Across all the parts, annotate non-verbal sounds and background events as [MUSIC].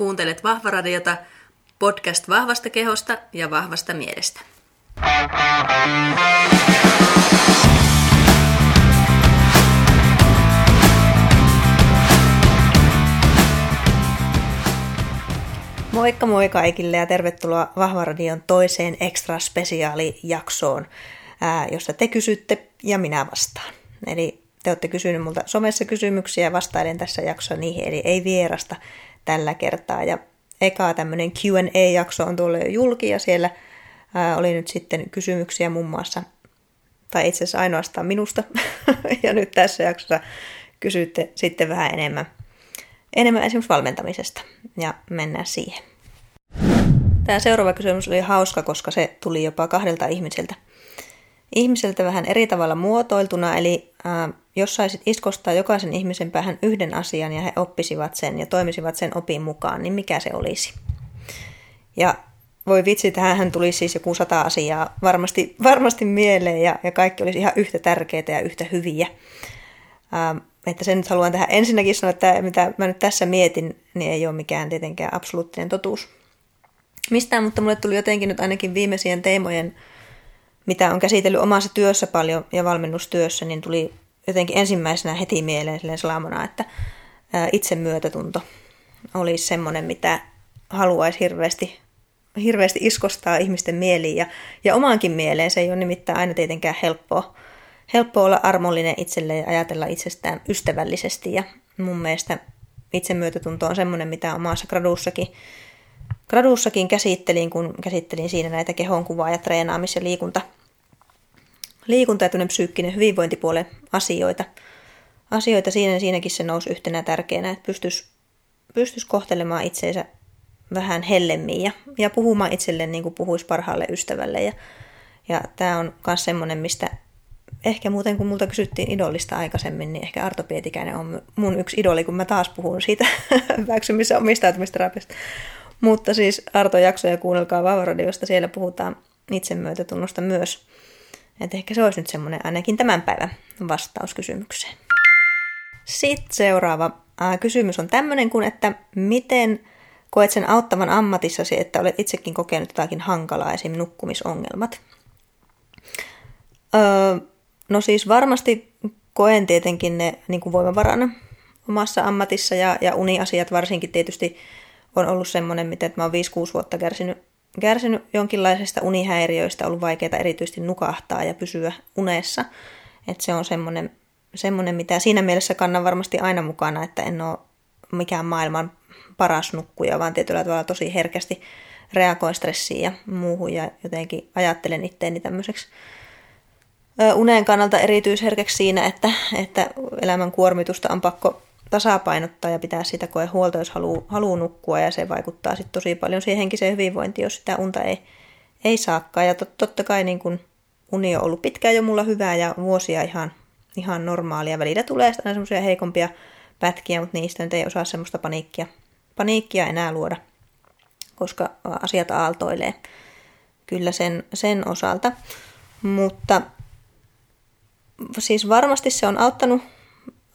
Kuuntelet Vahvaradiota, podcast vahvasta kehosta ja vahvasta mielestä. Moikka moi kaikille ja tervetuloa Vahvaradion toiseen extra spesiaalijaksoon, jossa te kysytte ja minä vastaan. Eli te olette kysyneet multa somessa kysymyksiä ja vastailen tässä jaksossa niihin, eli ei vierasta tällä kertaa. Ja eka tämmöinen Q&A-jakso on tuolla jo julki ja siellä ää, oli nyt sitten kysymyksiä muun muassa, tai itse asiassa ainoastaan minusta. [LAUGHS] ja nyt tässä jaksossa kysytte sitten vähän enemmän, enemmän esimerkiksi valmentamisesta ja mennään siihen. Tämä seuraava kysymys oli hauska, koska se tuli jopa kahdelta ihmiseltä. Ihmiseltä vähän eri tavalla muotoiltuna, eli jos saisit iskostaa jokaisen ihmisen päähän yhden asian ja he oppisivat sen ja toimisivat sen opin mukaan, niin mikä se olisi? Ja voi vitsi, tähän tuli siis joku sata asiaa varmasti, varmasti mieleen ja, ja kaikki olisi ihan yhtä tärkeitä ja yhtä hyviä. Ähm, että sen nyt haluan tähän ensinnäkin sanoa, että mitä mä nyt tässä mietin, niin ei ole mikään tietenkään absoluuttinen totuus. Mistään, mutta mulle tuli jotenkin nyt ainakin viimeisien teemojen, mitä on käsitellyt omassa työssä paljon ja valmennustyössä, niin tuli jotenkin ensimmäisenä heti mieleen silleen salamana, että itsemyötätunto olisi semmoinen, mitä haluaisi hirveästi, hirveästi iskostaa ihmisten mieliin ja, ja omaankin mieleen. Se ei ole nimittäin aina tietenkään helppoa, helppoa olla armollinen itselle ja ajatella itsestään ystävällisesti. Ja mun mielestä itsemyötätunto on semmoinen, mitä omassa graduussakin, graduussakin käsittelin, kun käsittelin siinä näitä kehonkuvaa ja treenaamis- ja liikunta, liikunta ja psyykkinen hyvinvointipuolen asioita. Asioita siinä, siinäkin se nousi yhtenä tärkeänä, että pystyisi pystyis kohtelemaan itseensä vähän hellemmin ja, ja puhumaan itselleen niin kuin puhuisi parhaalle ystävälle. Ja, ja tämä on myös semmoinen, mistä ehkä muuten kun multa kysyttiin idollista aikaisemmin, niin ehkä Arto Pietikäinen on mun yksi idoli, kun mä taas puhun siitä [LAUGHS] hyväksymisen omistautumisterapiasta. Mutta siis Arto jaksoja kuunnelkaa Vavaradiosta, siellä puhutaan itsemyötätunnosta myös. Että ehkä se olisi nyt semmoinen ainakin tämän päivän vastaus kysymykseen. Sitten seuraava kysymys on tämmöinen kuin, että miten koet sen auttavan ammatissasi, että olet itsekin kokenut jotakin hankalaa, esim. nukkumisongelmat? Öö, no siis varmasti koen tietenkin ne niin kuin voimavarana omassa ammatissa ja, ja uniasiat varsinkin tietysti on ollut semmoinen, mitä mä oon 5-6 vuotta kärsinyt kärsinyt jonkinlaisesta unihäiriöistä, ollut vaikeaa erityisesti nukahtaa ja pysyä unessa. Että se on semmoinen, semmoinen, mitä siinä mielessä kannan varmasti aina mukana, että en ole mikään maailman paras nukkuja, vaan tietyllä tavalla tosi herkästi reagoin stressiin ja muuhun ja jotenkin ajattelen itteeni tämmöiseksi unen kannalta erityisherkäksi siinä, että, että elämän kuormitusta on pakko tasapainottaa ja pitää sitä koe huolta, jos haluaa, haluaa nukkua ja se vaikuttaa sitten tosi paljon siihen henkiseen hyvinvointiin, jos sitä unta ei, ei saakaan. Ja tot, totta kai niin kun uni on ollut pitkään jo mulla hyvää ja vuosia ihan, ihan normaalia. Välillä tulee aina semmoisia heikompia pätkiä, mutta niistä nyt ei osaa semmoista paniikkia, paniikkia enää luoda, koska asiat aaltoilee kyllä sen, sen osalta. Mutta siis varmasti se on auttanut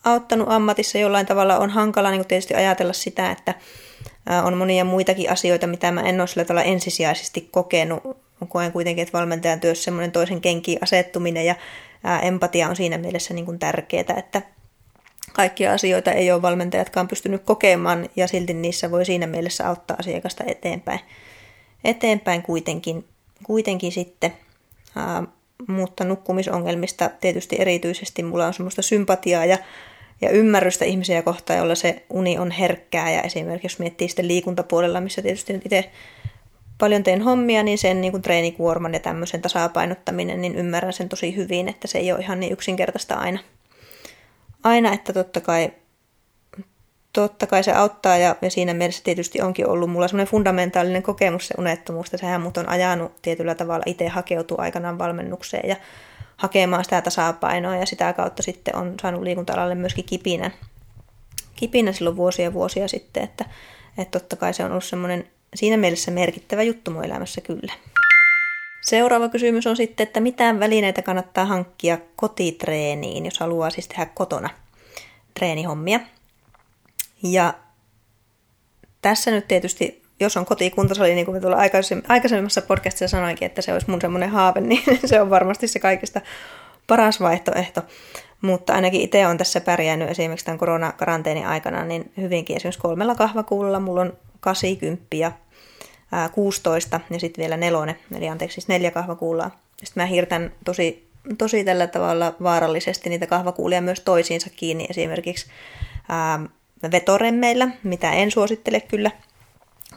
auttanut ammatissa jollain tavalla. On hankala niin tietysti ajatella sitä, että on monia muitakin asioita, mitä mä en ole sillä tavalla ensisijaisesti kokenut. Koen kuitenkin, että valmentajan työssä semmoinen toisen kenkiin asettuminen ja empatia on siinä mielessä niin kuin tärkeää, että kaikkia asioita ei ole valmentajatkaan pystynyt kokemaan ja silti niissä voi siinä mielessä auttaa asiakasta eteenpäin, eteenpäin kuitenkin, kuitenkin sitten. mutta nukkumisongelmista tietysti erityisesti mulla on semmoista sympatiaa ja ja ymmärrystä ihmisiä kohtaan, jolla se uni on herkkää. Ja esimerkiksi jos miettii sitten liikuntapuolella, missä tietysti nyt itse paljon teen hommia, niin sen niin treenikuorman ja tämmöisen tasapainottaminen, niin ymmärrän sen tosi hyvin, että se ei ole ihan niin yksinkertaista aina. Aina, että totta kai, totta kai se auttaa ja, ja siinä mielessä tietysti onkin ollut mulla semmoinen fundamentaalinen kokemus se unettomuus, että sehän mut on ajanut tietyllä tavalla itse hakeutua aikanaan valmennukseen ja hakemaan sitä tasapainoa ja sitä kautta sitten on saanut liikunta-alalle myöskin kipinä, kipinä silloin vuosia vuosia sitten, että, että totta kai se on ollut semmoinen siinä mielessä merkittävä juttu mun elämässä kyllä. Seuraava kysymys on sitten, että mitä välineitä kannattaa hankkia kotitreeniin, jos haluaa siis tehdä kotona treenihommia. Ja tässä nyt tietysti, jos on kotikuntasali, niin kuin tuolla aikaisemmassa podcastissa sanoinkin, että se olisi mun semmoinen haave, [LAUGHS] niin se on varmasti se kaikista paras vaihtoehto. Mutta ainakin itse on tässä pärjännyt esimerkiksi tämän koronakaranteenin aikana, niin hyvinkin esimerkiksi kolmella kahvakuulla mulla on 80 ja 16 ja sitten vielä nelonen, eli anteeksi siis neljä kahvakuulaa. Sitten mä hirtän tosi, tosi tällä tavalla vaarallisesti niitä kahvakuulia myös toisiinsa kiinni esimerkiksi ää, vetoremmeillä, mitä en suosittele kyllä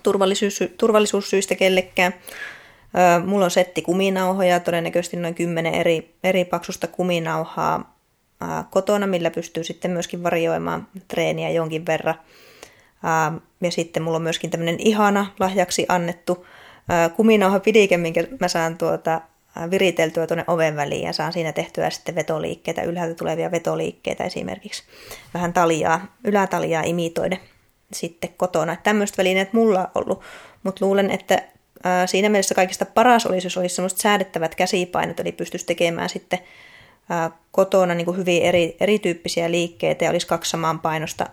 turvallisuus, turvallisuussyistä kellekään. Ää, mulla on setti kuminauhoja, todennäköisesti noin 10 eri, eri paksusta kuminauhaa kotona, millä pystyy sitten myöskin varjoimaan treeniä jonkin verran. Ja sitten mulla on myöskin tämmöinen ihana lahjaksi annettu kuminauha pidike, minkä mä saan tuota viriteltyä tuonne oven väliin ja saan siinä tehtyä sitten vetoliikkeitä, ylhäältä tulevia vetoliikkeitä esimerkiksi. Vähän taljaa, ylätaljaa imitoiden sitten kotona. Tämmöistä välineet mulla on ollut, mutta luulen, että ää, siinä mielessä kaikista paras olisi, jos olisi semmoiset säädettävät käsipainot, eli pystyisi tekemään sitten ää, kotona niin kuin hyvin eri, erityyppisiä liikkeitä ja olisi kaksi samaan painosta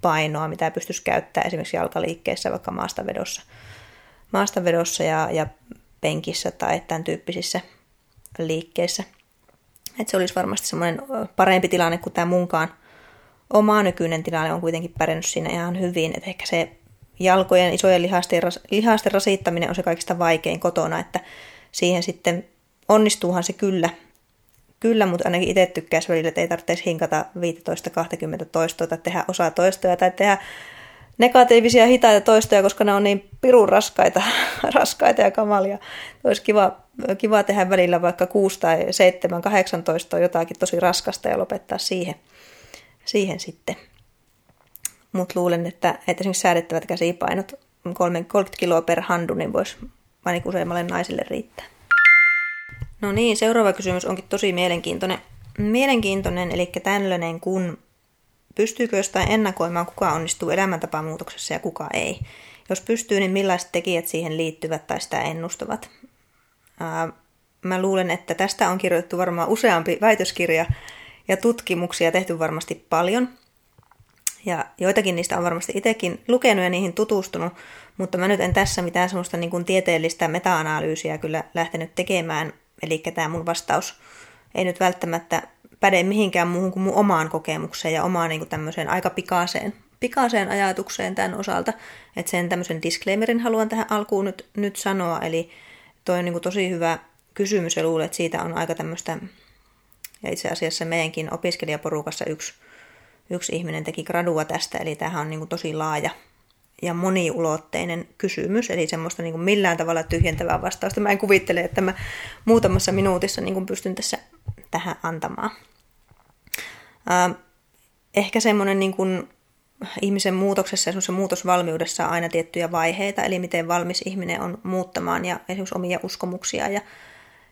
painoa, mitä pystyisi käyttämään esimerkiksi jalkaliikkeessä, vaikka maastavedossa, maastavedossa ja, ja penkissä tai tämän tyyppisissä liikkeissä. Et se olisi varmasti semmoinen parempi tilanne kuin tämä munkaan oma nykyinen tilanne on kuitenkin pärjännyt siinä ihan hyvin. Et ehkä se jalkojen isojen lihasten, lihasten rasittaminen on se kaikista vaikein kotona, että siihen sitten onnistuuhan se kyllä, kyllä mutta ainakin itse tykkäisi välillä, että ei tarvitsisi hinkata 15-20 toistoa tai tehdä osa toistoja tai tehdä negatiivisia hitaita toistoja, koska ne on niin pirun raskaita, [LAUGHS] raskaita ja kamalia. Olisi kiva, kiva tehdä välillä vaikka 6 tai 7, 18 jotakin tosi raskasta ja lopettaa siihen, siihen sitten. Mutta luulen, että, että esimerkiksi säädettävät käsipainot 30 kiloa per handu, niin voisi ainakin useimmalle naisille riittää. No niin, seuraava kysymys onkin tosi mielenkiintoinen. Mielenkiintoinen, eli tällainen, kun Pystyykö jostain ennakoimaan, kuka onnistuu elämäntapamuutoksessa ja kuka ei? Jos pystyy, niin millaiset tekijät siihen liittyvät tai sitä ennustavat? Ää, mä luulen, että tästä on kirjoitettu varmaan useampi väitöskirja ja tutkimuksia tehty varmasti paljon. Ja joitakin niistä on varmasti itsekin lukenut ja niihin tutustunut, mutta mä nyt en tässä mitään semmoista niin kuin tieteellistä meta-analyysiä kyllä lähtenyt tekemään. Eli tämä mun vastaus ei nyt välttämättä päde mihinkään muuhun kuin mun omaan kokemukseen ja omaan niin kuin tämmöiseen aika pikaiseen, pikaiseen ajatukseen tämän osalta. Että sen tämmöisen disclaimerin haluan tähän alkuun nyt, nyt sanoa, eli toi on niin kuin tosi hyvä kysymys ja luulen, että siitä on aika tämmöistä, ja itse asiassa meidänkin opiskelijaporukassa yksi, yksi ihminen teki gradua tästä, eli tämähän on niin kuin tosi laaja ja moniulotteinen kysymys, eli semmoista niin kuin millään tavalla tyhjentävää vastausta. Mä en kuvittele, että mä muutamassa minuutissa niin kuin pystyn tässä tähän antamaan. Ehkä semmoinen niin kuin ihmisen muutoksessa ja muutosvalmiudessa on aina tiettyjä vaiheita, eli miten valmis ihminen on muuttamaan ja esimerkiksi omia uskomuksia ja,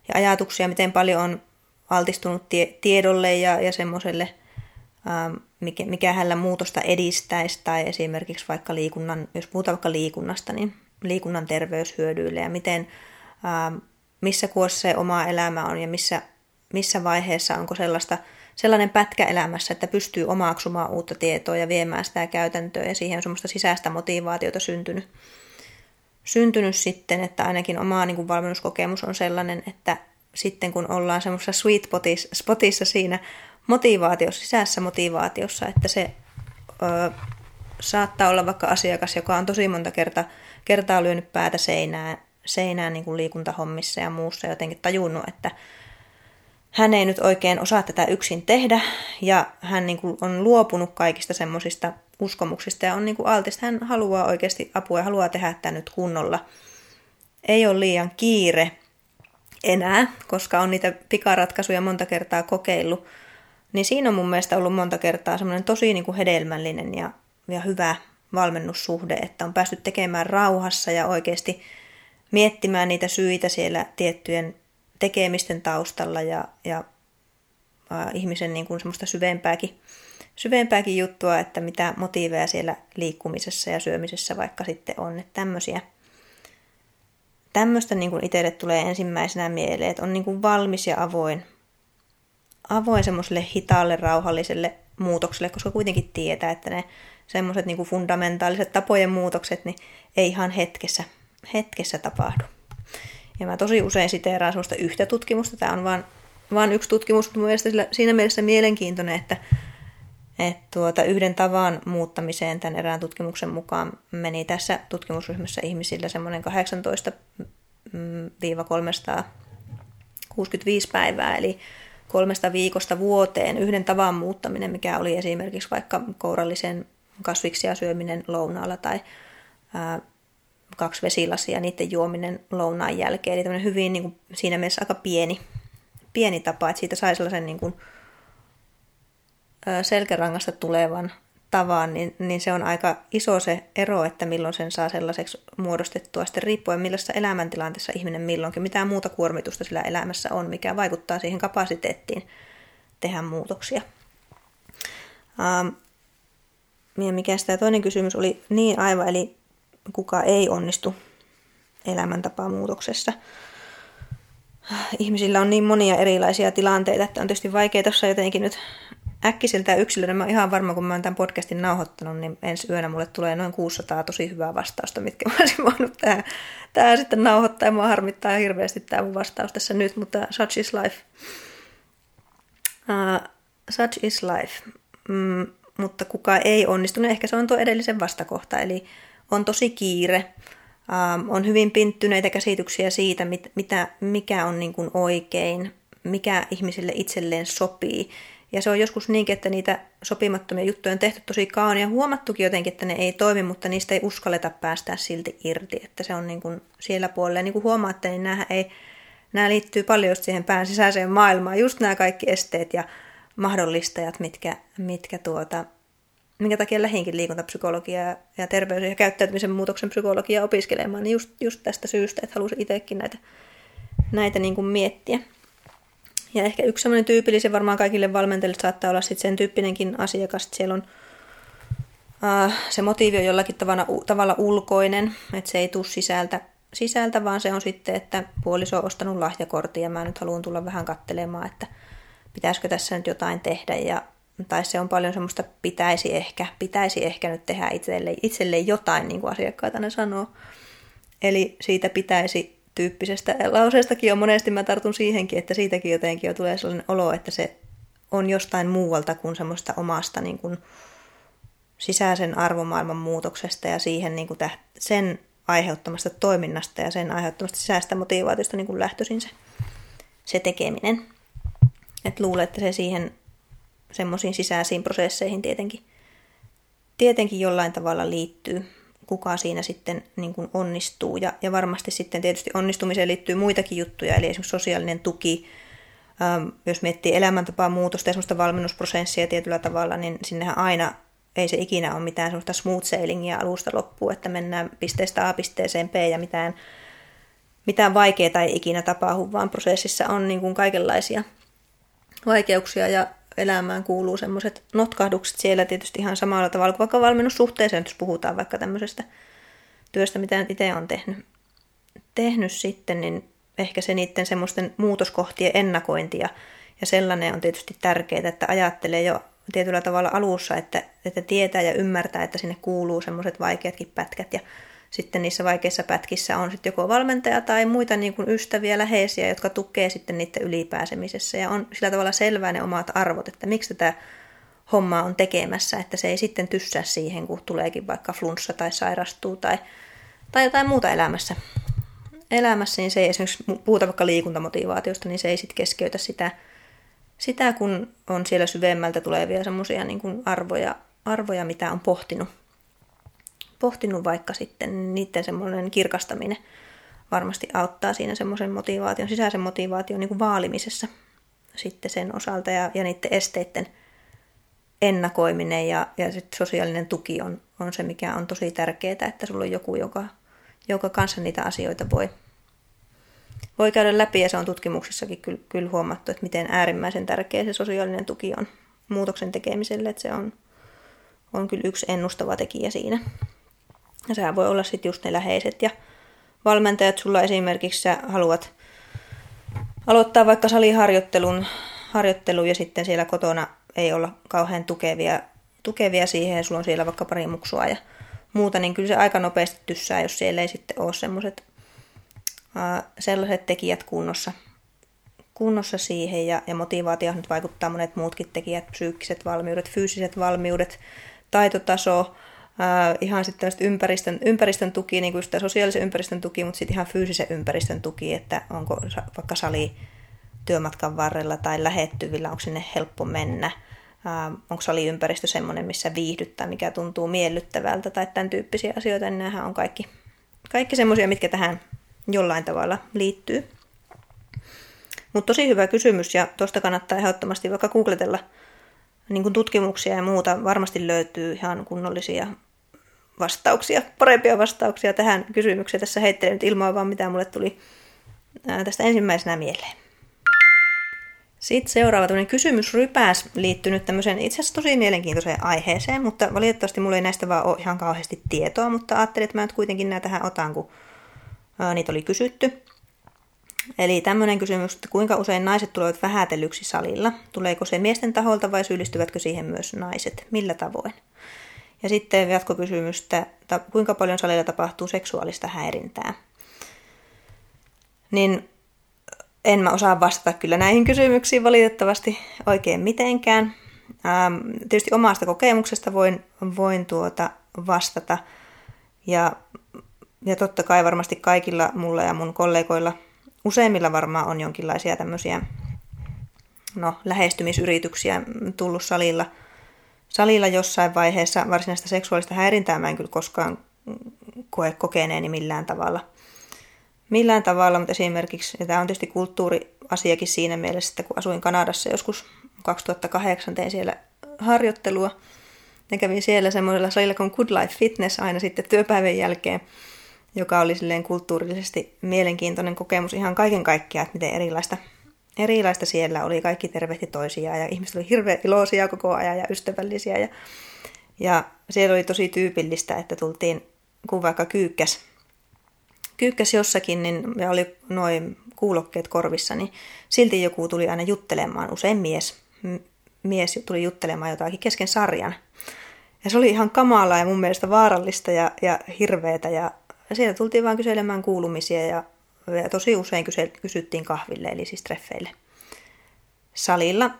ja ajatuksia, miten paljon on altistunut tie, tiedolle ja, ja semmoiselle, ähm, mikä, mikä hänellä muutosta edistäisi, tai esimerkiksi vaikka liikunnan, jos puhutaan vaikka liikunnasta, niin liikunnan terveyshyödyille ja miten, ähm, missä kuossa se oma elämä on ja missä missä vaiheessa onko sellaista, sellainen pätkä elämässä, että pystyy omaksumaan uutta tietoa ja viemään sitä käytäntöä ja siihen on semmoista sisäistä motivaatiota syntynyt. Syntynyt sitten, että ainakin oma niin kuin valmennuskokemus on sellainen, että sitten kun ollaan semmoisessa sweet spotissa siinä motivaatiossa, sisäisessä motivaatiossa, että se ö, saattaa olla vaikka asiakas, joka on tosi monta kertaa, kertaa lyönyt päätä seinään, seinään niin kuin liikuntahommissa ja muussa jotenkin tajunnut, että hän ei nyt oikein osaa tätä yksin tehdä ja hän niin kuin on luopunut kaikista semmoisista uskomuksista ja on niin kuin altista. Hän haluaa oikeasti apua ja haluaa tehdä tämä nyt kunnolla. Ei ole liian kiire enää, koska on niitä pikaratkaisuja monta kertaa kokeillut. Niin siinä on mun mielestä ollut monta kertaa semmoinen tosi niin kuin hedelmällinen ja, ja hyvä valmennussuhde, että on päästy tekemään rauhassa ja oikeasti miettimään niitä syitä siellä tiettyjen tekemisten taustalla ja, ja äh, ihmisen niin kuin semmoista syvempääkin, syvempääkin juttua, että mitä motiiveja siellä liikkumisessa ja syömisessä vaikka sitten on. Että tämmöisiä, tämmöistä niin itselle tulee ensimmäisenä mieleen, että on niin kuin valmis ja avoin, avoin semmoiselle hitaalle, rauhalliselle muutokselle, koska kuitenkin tietää, että ne semmoiset niin fundamentaaliset tapojen muutokset, niin ei ihan hetkessä, hetkessä tapahdu. Ja mä tosi usein siteeraan semmoista yhtä tutkimusta. Tämä on vain vaan yksi tutkimus, mutta mielestäni siinä mielessä mielenkiintoinen, että, että tuota, yhden tavan muuttamiseen tämän erään tutkimuksen mukaan meni tässä tutkimusryhmässä ihmisillä semmoinen 18-365 päivää, eli kolmesta viikosta vuoteen yhden tavan muuttaminen, mikä oli esimerkiksi vaikka kourallisen kasviksia syöminen lounaalla tai ää, kaksi vesilasia niiden juominen lounaan jälkeen. Eli hyvin niin kuin, siinä mielessä aika pieni, pieni tapa, että siitä sai sellaisen niin kuin, selkärangasta tulevan tavan, niin, niin se on aika iso se ero, että milloin sen saa sellaiseksi muodostettua, sitten riippuen millaisessa elämäntilanteessa ihminen milloinkin, mitä muuta kuormitusta sillä elämässä on, mikä vaikuttaa siihen kapasiteettiin tehdä muutoksia. Ähm, ja mikä sitä toinen kysymys oli, niin aivan, eli kuka ei onnistu elämäntapaa muutoksessa. Ihmisillä on niin monia erilaisia tilanteita, että on tietysti vaikea tuossa jotenkin nyt äkkiseltä yksilönä. Mä oon ihan varma, kun mä oon tämän podcastin nauhoittanut, niin ensi yönä mulle tulee noin 600 tosi hyvää vastausta, mitkä mä olisin voinut tähän, tähän sitten nauhoittaa. Ja mua harmittaa hirveästi tämä mun vastaus tässä nyt, mutta such is life. Uh, such is life. Mm, mutta kuka ei onnistunut, ehkä se on tuo edellisen vastakohta, eli on tosi kiire, ähm, on hyvin pinttyneitä käsityksiä siitä, mit, mitä, mikä on niin kuin oikein, mikä ihmisille itselleen sopii. Ja se on joskus niinkin, että niitä sopimattomia juttuja on tehty tosi kauan ja huomattukin jotenkin, että ne ei toimi, mutta niistä ei uskalleta päästää silti irti. Että se on niin kuin siellä puolella. Ja niin kuin huomaatte, niin nämä, ei, nämä liittyy paljon siihen pään sisäiseen maailmaan. Just nämä kaikki esteet ja mahdollistajat, mitkä, mitkä tuota, minkä takia lähinkin liikuntapsykologiaa ja terveys- ja käyttäytymisen muutoksen psykologiaa opiskelemaan, niin just, just tästä syystä, että halusin itsekin näitä, näitä niin kuin miettiä. Ja ehkä yksi sellainen tyypillisen varmaan kaikille valmentajille saattaa olla sitten sen tyyppinenkin asiakas, että siellä on äh, se motiivi on jollakin tavalla, tavalla ulkoinen, että se ei tule sisältä, sisältä, vaan se on sitten, että puoliso on ostanut lahjakortin ja mä nyt haluan tulla vähän kattelemaan, että pitäisikö tässä nyt jotain tehdä ja tai se on paljon semmoista pitäisi ehkä, pitäisi ehkä nyt tehdä itselle, itselle jotain, niin kuin asiakkaat aina sanoo. Eli siitä pitäisi tyyppisestä lauseestakin on monesti mä tartun siihenkin, että siitäkin jotenkin jo tulee sellainen olo, että se on jostain muualta kuin semmoista omasta niin kuin sisäisen arvomaailman muutoksesta ja siihen niin kuin täh, sen aiheuttamasta toiminnasta ja sen aiheuttamasta sisäistä motivaatiosta niin kuin lähtöisin se, se tekeminen. Et luulen, että se siihen semmoisiin sisäisiin prosesseihin tietenkin, tietenkin jollain tavalla liittyy, kuka siinä sitten niin kuin onnistuu. Ja, ja varmasti sitten tietysti onnistumiseen liittyy muitakin juttuja, eli esimerkiksi sosiaalinen tuki, ähm, jos miettii elämäntapaa muutosta ja semmoista valmennusprosessia tietyllä tavalla, niin sinnehän aina ei se ikinä ole mitään semmoista smooth sailingia alusta loppuun, että mennään pisteestä A pisteeseen B ja mitään, mitään vaikeaa ei ikinä tapahdu, vaan prosessissa on niin kuin kaikenlaisia vaikeuksia ja elämään kuuluu semmoiset notkahdukset siellä tietysti ihan samalla tavalla kuin vaikka valmennussuhteeseen, jos puhutaan vaikka tämmöisestä työstä, mitä itse on tehnyt, tehnyt sitten, niin ehkä se niiden semmoisten muutoskohtien ennakointia ja sellainen on tietysti tärkeää, että ajattelee jo tietyllä tavalla alussa, että, että tietää ja ymmärtää, että sinne kuuluu semmoiset vaikeatkin pätkät ja sitten niissä vaikeissa pätkissä on sitten joko valmentaja tai muita niin kuin ystäviä, läheisiä, jotka tukee sitten niiden ylipääsemisessä. Ja on sillä tavalla selvää ne omat arvot, että miksi tätä hommaa on tekemässä, että se ei sitten tyssää siihen, kun tuleekin vaikka flunssa tai sairastuu tai, tai jotain muuta elämässä. Elämässä, niin se ei esimerkiksi puhuta vaikka liikuntamotivaatiosta, niin se ei sitten keskeytä sitä, sitä, kun on siellä syvemmältä tulevia semmoisia niin arvoja, arvoja, mitä on pohtinut pohtinut vaikka sitten niiden semmoinen kirkastaminen varmasti auttaa siinä semmoisen motivaation, sisäisen motivaation niin kuin vaalimisessa sitten sen osalta ja, ja niiden esteiden ennakoiminen ja, ja sitten sosiaalinen tuki on, on se, mikä on tosi tärkeää, että sulla on joku, joka, joka kanssa niitä asioita voi, voi käydä läpi ja se on tutkimuksissakin kyllä, kyllä huomattu, että miten äärimmäisen tärkeä se sosiaalinen tuki on muutoksen tekemiselle, että se on, on kyllä yksi ennustava tekijä siinä. Ja sehän voi olla sitten just ne läheiset ja valmentajat. Sulla esimerkiksi sä haluat aloittaa vaikka saliharjoittelun harjoittelu ja sitten siellä kotona ei olla kauhean tukevia, tukevia siihen ja sulla on siellä vaikka pari muksua ja muuta, niin kyllä se aika nopeasti tyssää, jos siellä ei sitten ole semmoiset sellaiset tekijät kunnossa, kunnossa siihen ja, ja motivaatio nyt vaikuttaa monet muutkin tekijät, psyykkiset valmiudet, fyysiset valmiudet, taitotaso, äh, ihan sitten ympäristön, ympäristön tuki, niin kuin sosiaalisen ympäristön tuki, mutta sitten ihan fyysisen ympäristön tuki, että onko vaikka sali työmatkan varrella tai lähettyvillä, onko sinne helppo mennä, äh, onko saliympäristö semmoinen, missä viihdyttää, mikä tuntuu miellyttävältä tai tämän tyyppisiä asioita, niin nämähän on kaikki, kaikki semmoisia, mitkä tähän jollain tavalla liittyy. Mutta tosi hyvä kysymys ja tuosta kannattaa ehdottomasti vaikka googletella niin tutkimuksia ja muuta. Varmasti löytyy ihan kunnollisia vastauksia, parempia vastauksia tähän kysymykseen. Tässä heittelen nyt ilmaa vaan, mitä mulle tuli tästä ensimmäisenä mieleen. Sitten seuraava tämmöinen kysymys rypäs liittynyt tämmöiseen itse asiassa tosi mielenkiintoiseen aiheeseen, mutta valitettavasti mulla ei näistä vaan ole ihan kauheasti tietoa, mutta ajattelin, että mä nyt kuitenkin näitä tähän otan, kun niitä oli kysytty. Eli tämmöinen kysymys, että kuinka usein naiset tulevat vähätellyksi salilla? Tuleeko se miesten taholta vai syyllistyvätkö siihen myös naiset? Millä tavoin? Ja sitten jatkokysymys, että kuinka paljon salilla tapahtuu seksuaalista häirintää? Niin en mä osaa vastata kyllä näihin kysymyksiin valitettavasti oikein mitenkään. Ähm, tietysti omasta kokemuksesta voin, voin tuota vastata. Ja, ja totta kai varmasti kaikilla mulla ja mun kollegoilla useimmilla varmaan on jonkinlaisia tämmöisiä no, lähestymisyrityksiä tullut salilla, salilla jossain vaiheessa. Varsinaista seksuaalista häirintää mä en kyllä koskaan koe kokeneeni millään tavalla. Millään tavalla, mutta esimerkiksi, ja tämä on tietysti kulttuuriasiakin siinä mielessä, että kun asuin Kanadassa joskus 2008, tein siellä harjoittelua, ja kävin siellä semmoisella salilla kuin Good Life Fitness aina sitten työpäivän jälkeen – joka oli silleen kulttuurillisesti mielenkiintoinen kokemus ihan kaiken kaikkiaan, että miten erilaista, erilaista siellä oli. Kaikki tervehti toisiaan ja ihmiset oli hirveän iloisia koko ajan ja ystävällisiä. Ja, ja siellä oli tosi tyypillistä, että tultiin, kun vaikka kyykkäs, kyykkäs jossakin niin, ja oli noin kuulokkeet korvissa, niin silti joku tuli aina juttelemaan, usein mies, mies tuli juttelemaan jotakin kesken sarjan. Ja se oli ihan kamalaa ja mun mielestä vaarallista ja, ja hirveetä ja siellä tultiin vaan kyselemään kuulumisia ja, ja tosi usein kysyttiin kahville, eli siis treffeille. Salilla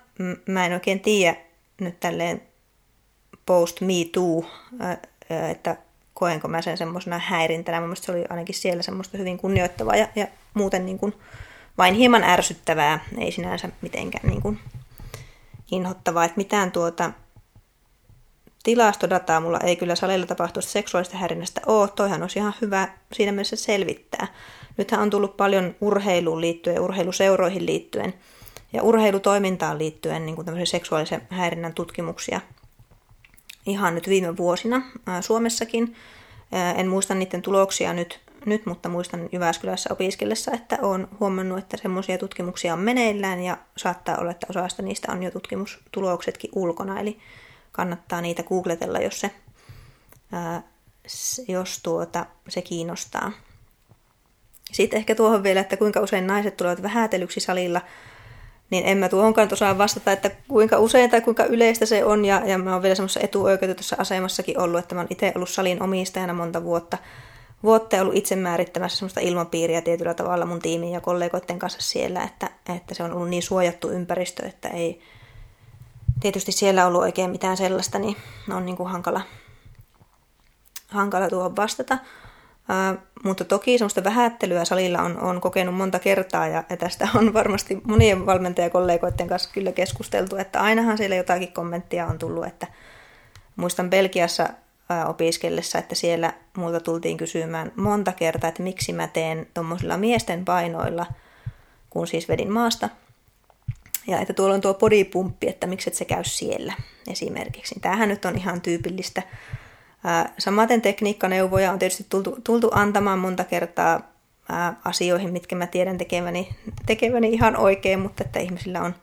mä en oikein tiedä nyt tälleen post me too, että koenko mä sen semmoisena häirintänä. Mun se oli ainakin siellä semmoista hyvin kunnioittavaa ja, ja muuten niin kuin vain hieman ärsyttävää, ei sinänsä mitenkään niin kuin inhottavaa, että mitään tuota tilastodataa mulla ei kyllä salilla tapahtuvasta seksuaalista häirinnästä ole. Toihan olisi ihan hyvä siinä mielessä selvittää. Nythän on tullut paljon urheiluun liittyen, urheiluseuroihin liittyen ja urheilutoimintaan liittyen niin kuin seksuaalisen häirinnän tutkimuksia ihan nyt viime vuosina Suomessakin. En muista niiden tuloksia nyt, nyt, mutta muistan Jyväskylässä opiskellessa, että olen huomannut, että semmoisia tutkimuksia on meneillään ja saattaa olla, että osasta niistä on jo tutkimustuloksetkin ulkona. Eli kannattaa niitä googletella, jos se, jos tuota, se kiinnostaa. Sitten ehkä tuohon vielä, että kuinka usein naiset tulevat vähätelyksi salilla, niin en mä tuohonkaan osaa vastata, että kuinka usein tai kuinka yleistä se on. Ja, ja mä oon vielä semmoisessa etuoikeutetussa asemassakin ollut, että mä oon itse ollut salin omistajana monta vuotta. Vuotta ollut itse määrittämässä semmoista ilmapiiriä tietyllä tavalla mun tiimin ja kollegoiden kanssa siellä, että, että se on ollut niin suojattu ympäristö, että ei, tietysti siellä ollut oikein mitään sellaista, niin on niin kuin hankala, hankala tuohon vastata. Uh, mutta toki semmoista vähättelyä salilla on, on kokenut monta kertaa ja, ja tästä on varmasti monien valmentajakollegoiden kanssa kyllä keskusteltu, että ainahan siellä jotakin kommenttia on tullut, että muistan Belgiassa uh, opiskellessa, että siellä multa tultiin kysymään monta kertaa, että miksi mä teen tuommoisilla miesten painoilla, kun siis vedin maasta – ja että tuolla on tuo bodypumppi, että miksi et se käy siellä esimerkiksi. Tämähän nyt on ihan tyypillistä. Samaten tekniikkaneuvoja on tietysti tultu, tultu antamaan monta kertaa asioihin, mitkä mä tiedän tekeväni, tekeväni ihan oikein, mutta että ihmisillä on,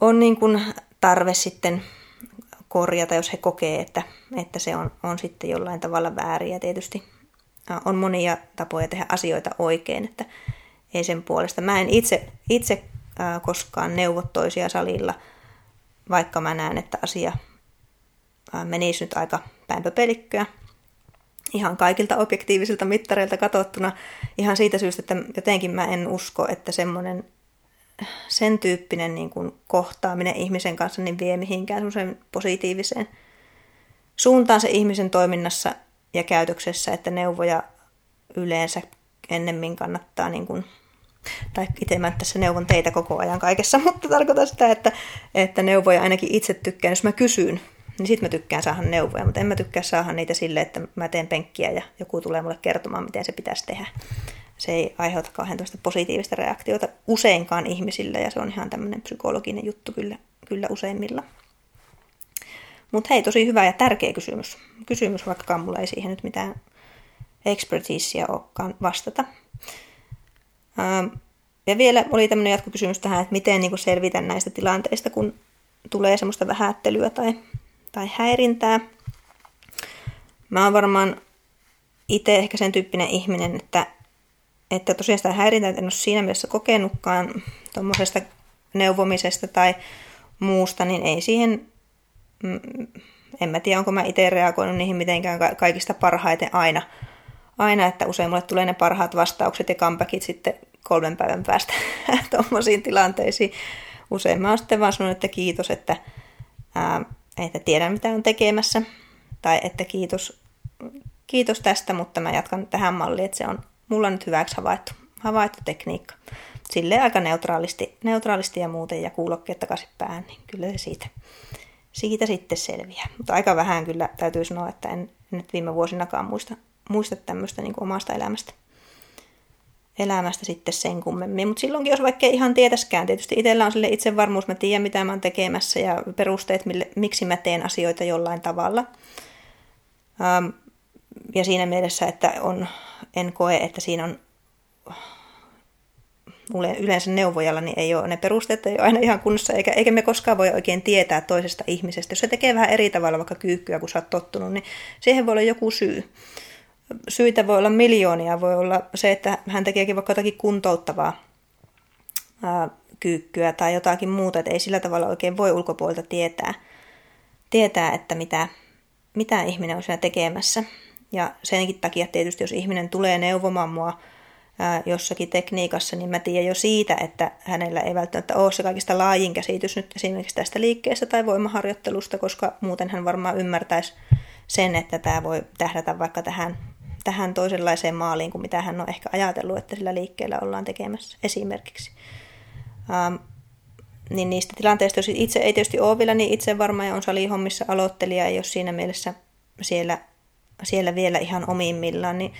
on niin kuin tarve sitten korjata, jos he kokee, että, että se on, on sitten jollain tavalla väärin. Ja tietysti on monia tapoja tehdä asioita oikein, että ei sen puolesta. Mä en itse, itse koskaan neuvot toisia salilla, vaikka mä näen, että asia, menisi nyt aika päinpöpelikköä ihan kaikilta objektiivisilta mittareilta katsottuna ihan siitä syystä, että jotenkin mä en usko, että semmoinen sen tyyppinen niin kuin kohtaaminen ihmisen kanssa niin vie mihinkään semmoiseen positiiviseen suuntaan se ihmisen toiminnassa ja käytöksessä, että neuvoja yleensä ennemmin kannattaa, niin kuin, tai itse mä tässä neuvon teitä koko ajan kaikessa, [LAUGHS] mutta tarkoitan sitä, että, että neuvoja ainakin itse tykkään, jos mä kysyn, niin sit mä tykkään saada neuvoja, mutta en mä tykkää saada niitä sille, että mä teen penkkiä ja joku tulee mulle kertomaan, miten se pitäisi tehdä. Se ei aiheuta kauhean positiivista reaktiota useinkaan ihmisille ja se on ihan tämmöinen psykologinen juttu kyllä, kyllä useimmilla. Mutta hei, tosi hyvä ja tärkeä kysymys. Kysymys, vaikka mulla ei siihen nyt mitään expertiseä olekaan vastata. Ähm, ja vielä oli tämmöinen jatkokysymys tähän, että miten niin näistä tilanteista, kun tulee semmoista vähättelyä tai, tai häirintää. Mä oon varmaan itse ehkä sen tyyppinen ihminen, että, että tosiaan sitä häirintää en ole siinä mielessä kokenutkaan tuommoisesta neuvomisesta tai muusta, niin ei siihen Mm, en mä tiedä, onko mä itse reagoinut niihin mitenkään kaikista parhaiten aina. Aina, että usein mulle tulee ne parhaat vastaukset ja comebackit sitten kolmen päivän päästä [LAUGHS] tuommoisiin tilanteisiin. Usein mä oon sitten vaan sanonut, että kiitos, että, ää, että tiedän mitä on tekemässä. Tai että kiitos, kiitos tästä, mutta mä jatkan tähän malliin, että se on mulla nyt hyväksi havaittu, havaittu tekniikka. Silleen aika neutraalisti, neutraalisti ja muuten ja kuulokkeet takaisin päähän, niin kyllä se siitä siitä sitten selviää. Mutta aika vähän kyllä täytyy sanoa, että en, nyt viime vuosinakaan muista, muista tämmöistä niin omasta elämästä, elämästä sitten sen kummemmin. Mutta silloinkin, jos vaikka ihan tietäskään, tietysti itsellä on sille itsevarmuus, mä tiedän mitä mä oon tekemässä ja perusteet, mille, miksi mä teen asioita jollain tavalla. Ähm, ja siinä mielessä, että on, en koe, että siinä on yleensä neuvojalla niin ei ole, ne perusteet ei ole aina ihan kunnossa, eikä, eikä me koskaan voi oikein tietää toisesta ihmisestä. Jos se tekee vähän eri tavalla vaikka kyykkyä, kun sä oot tottunut, niin siihen voi olla joku syy. Syitä voi olla miljoonia, voi olla se, että hän tekeekin vaikka jotakin kuntouttavaa ää, kyykkyä tai jotakin muuta, että ei sillä tavalla oikein voi ulkopuolelta tietää, tietää että mitä, mitä ihminen on siinä tekemässä. Ja senkin takia tietysti, jos ihminen tulee neuvomaan mua jossakin tekniikassa, niin mä tiedän jo siitä, että hänellä ei välttämättä ole se kaikista laajin käsitys nyt esimerkiksi tästä liikkeestä tai voimaharjoittelusta, koska muuten hän varmaan ymmärtäisi sen, että tämä voi tähdätä vaikka tähän, tähän toisenlaiseen maaliin kuin mitä hän on ehkä ajatellut, että sillä liikkeellä ollaan tekemässä esimerkiksi. Ähm, niin niistä tilanteista, jos itse ei tietysti ole vielä niin itse varma ja on salihommissa aloittelija, ei ole siinä mielessä siellä, siellä vielä ihan omimmillaan, niin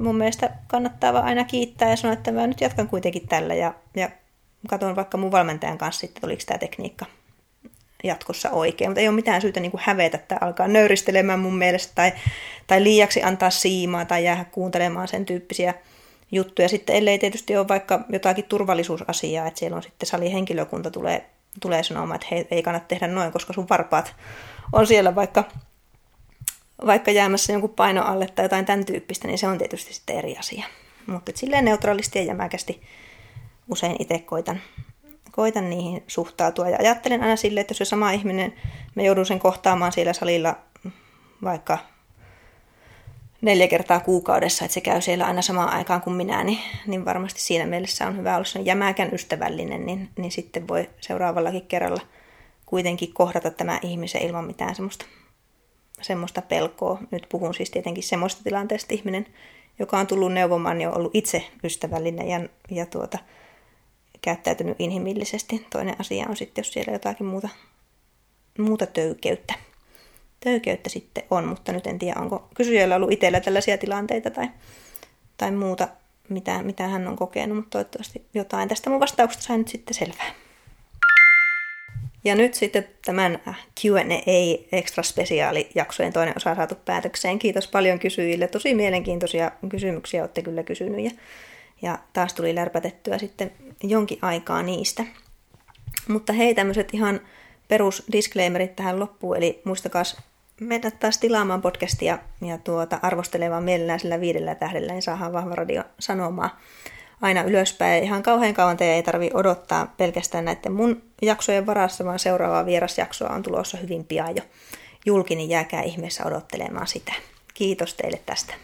mun mielestä kannattaa vaan aina kiittää ja sanoa, että mä nyt jatkan kuitenkin tällä ja, ja katson vaikka mun valmentajan kanssa sitten, oliko tämä tekniikka jatkossa oikein, mutta ei ole mitään syytä niin kuin hävetä että alkaa nöyristelemään mun mielestä tai, tai liiaksi antaa siimaa tai jäädä kuuntelemaan sen tyyppisiä juttuja. Sitten ellei tietysti ole vaikka jotakin turvallisuusasiaa, että siellä on sitten salihenkilökunta tulee, tulee sanomaan, että hei, ei kannata tehdä noin, koska sun varpaat on siellä vaikka vaikka jäämässä jonkun paino alle tai jotain tämän tyyppistä, niin se on tietysti sitten eri asia. Mutta silleen neutraalisti ja jämäkästi usein itse koitan, koitan niihin suhtautua. Ja ajattelen aina silleen, että jos se sama ihminen, me joudun sen kohtaamaan siellä salilla vaikka neljä kertaa kuukaudessa, että se käy siellä aina samaan aikaan kuin minä, niin, niin varmasti siinä mielessä on hyvä olla sen jämäkän ystävällinen, niin, niin sitten voi seuraavallakin kerralla kuitenkin kohdata tämä ihmisen ilman mitään semmoista semmoista pelkoa. Nyt puhun siis tietenkin semmoista tilanteesta ihminen, joka on tullut neuvomaan ja ollut itse ystävällinen ja, ja tuota, käyttäytynyt inhimillisesti. Toinen asia on sitten, jos siellä jotakin muuta, muuta töykeyttä. Töykeyttä sitten on, mutta nyt en tiedä, onko kysyjällä ollut itsellä tällaisia tilanteita tai, tai muuta, mitä, mitä hän on kokenut, mutta toivottavasti jotain tästä mun vastauksesta sain nyt sitten selvää. Ja nyt sitten tämän Q&A extra spesiaalijaksojen toinen osa saatu päätökseen. Kiitos paljon kysyjille. Tosi mielenkiintoisia kysymyksiä olette kyllä kysynyt ja, ja taas tuli lärpätettyä sitten jonkin aikaa niistä. Mutta hei, tämmöiset ihan perusdisclaimerit tähän loppuun, eli muistakaa mennä taas tilaamaan podcastia ja tuota, arvostelemaan mielellään sillä viidellä tähdellä, niin saadaan vahva radio sanomaa aina ylöspäin. Ihan kauhean kauan teidän ei tarvi odottaa pelkästään näiden mun jaksojen varassa, vaan seuraavaa vierasjaksoa on tulossa hyvin pian jo. julki, niin jääkää ihmeessä odottelemaan sitä. Kiitos teille tästä.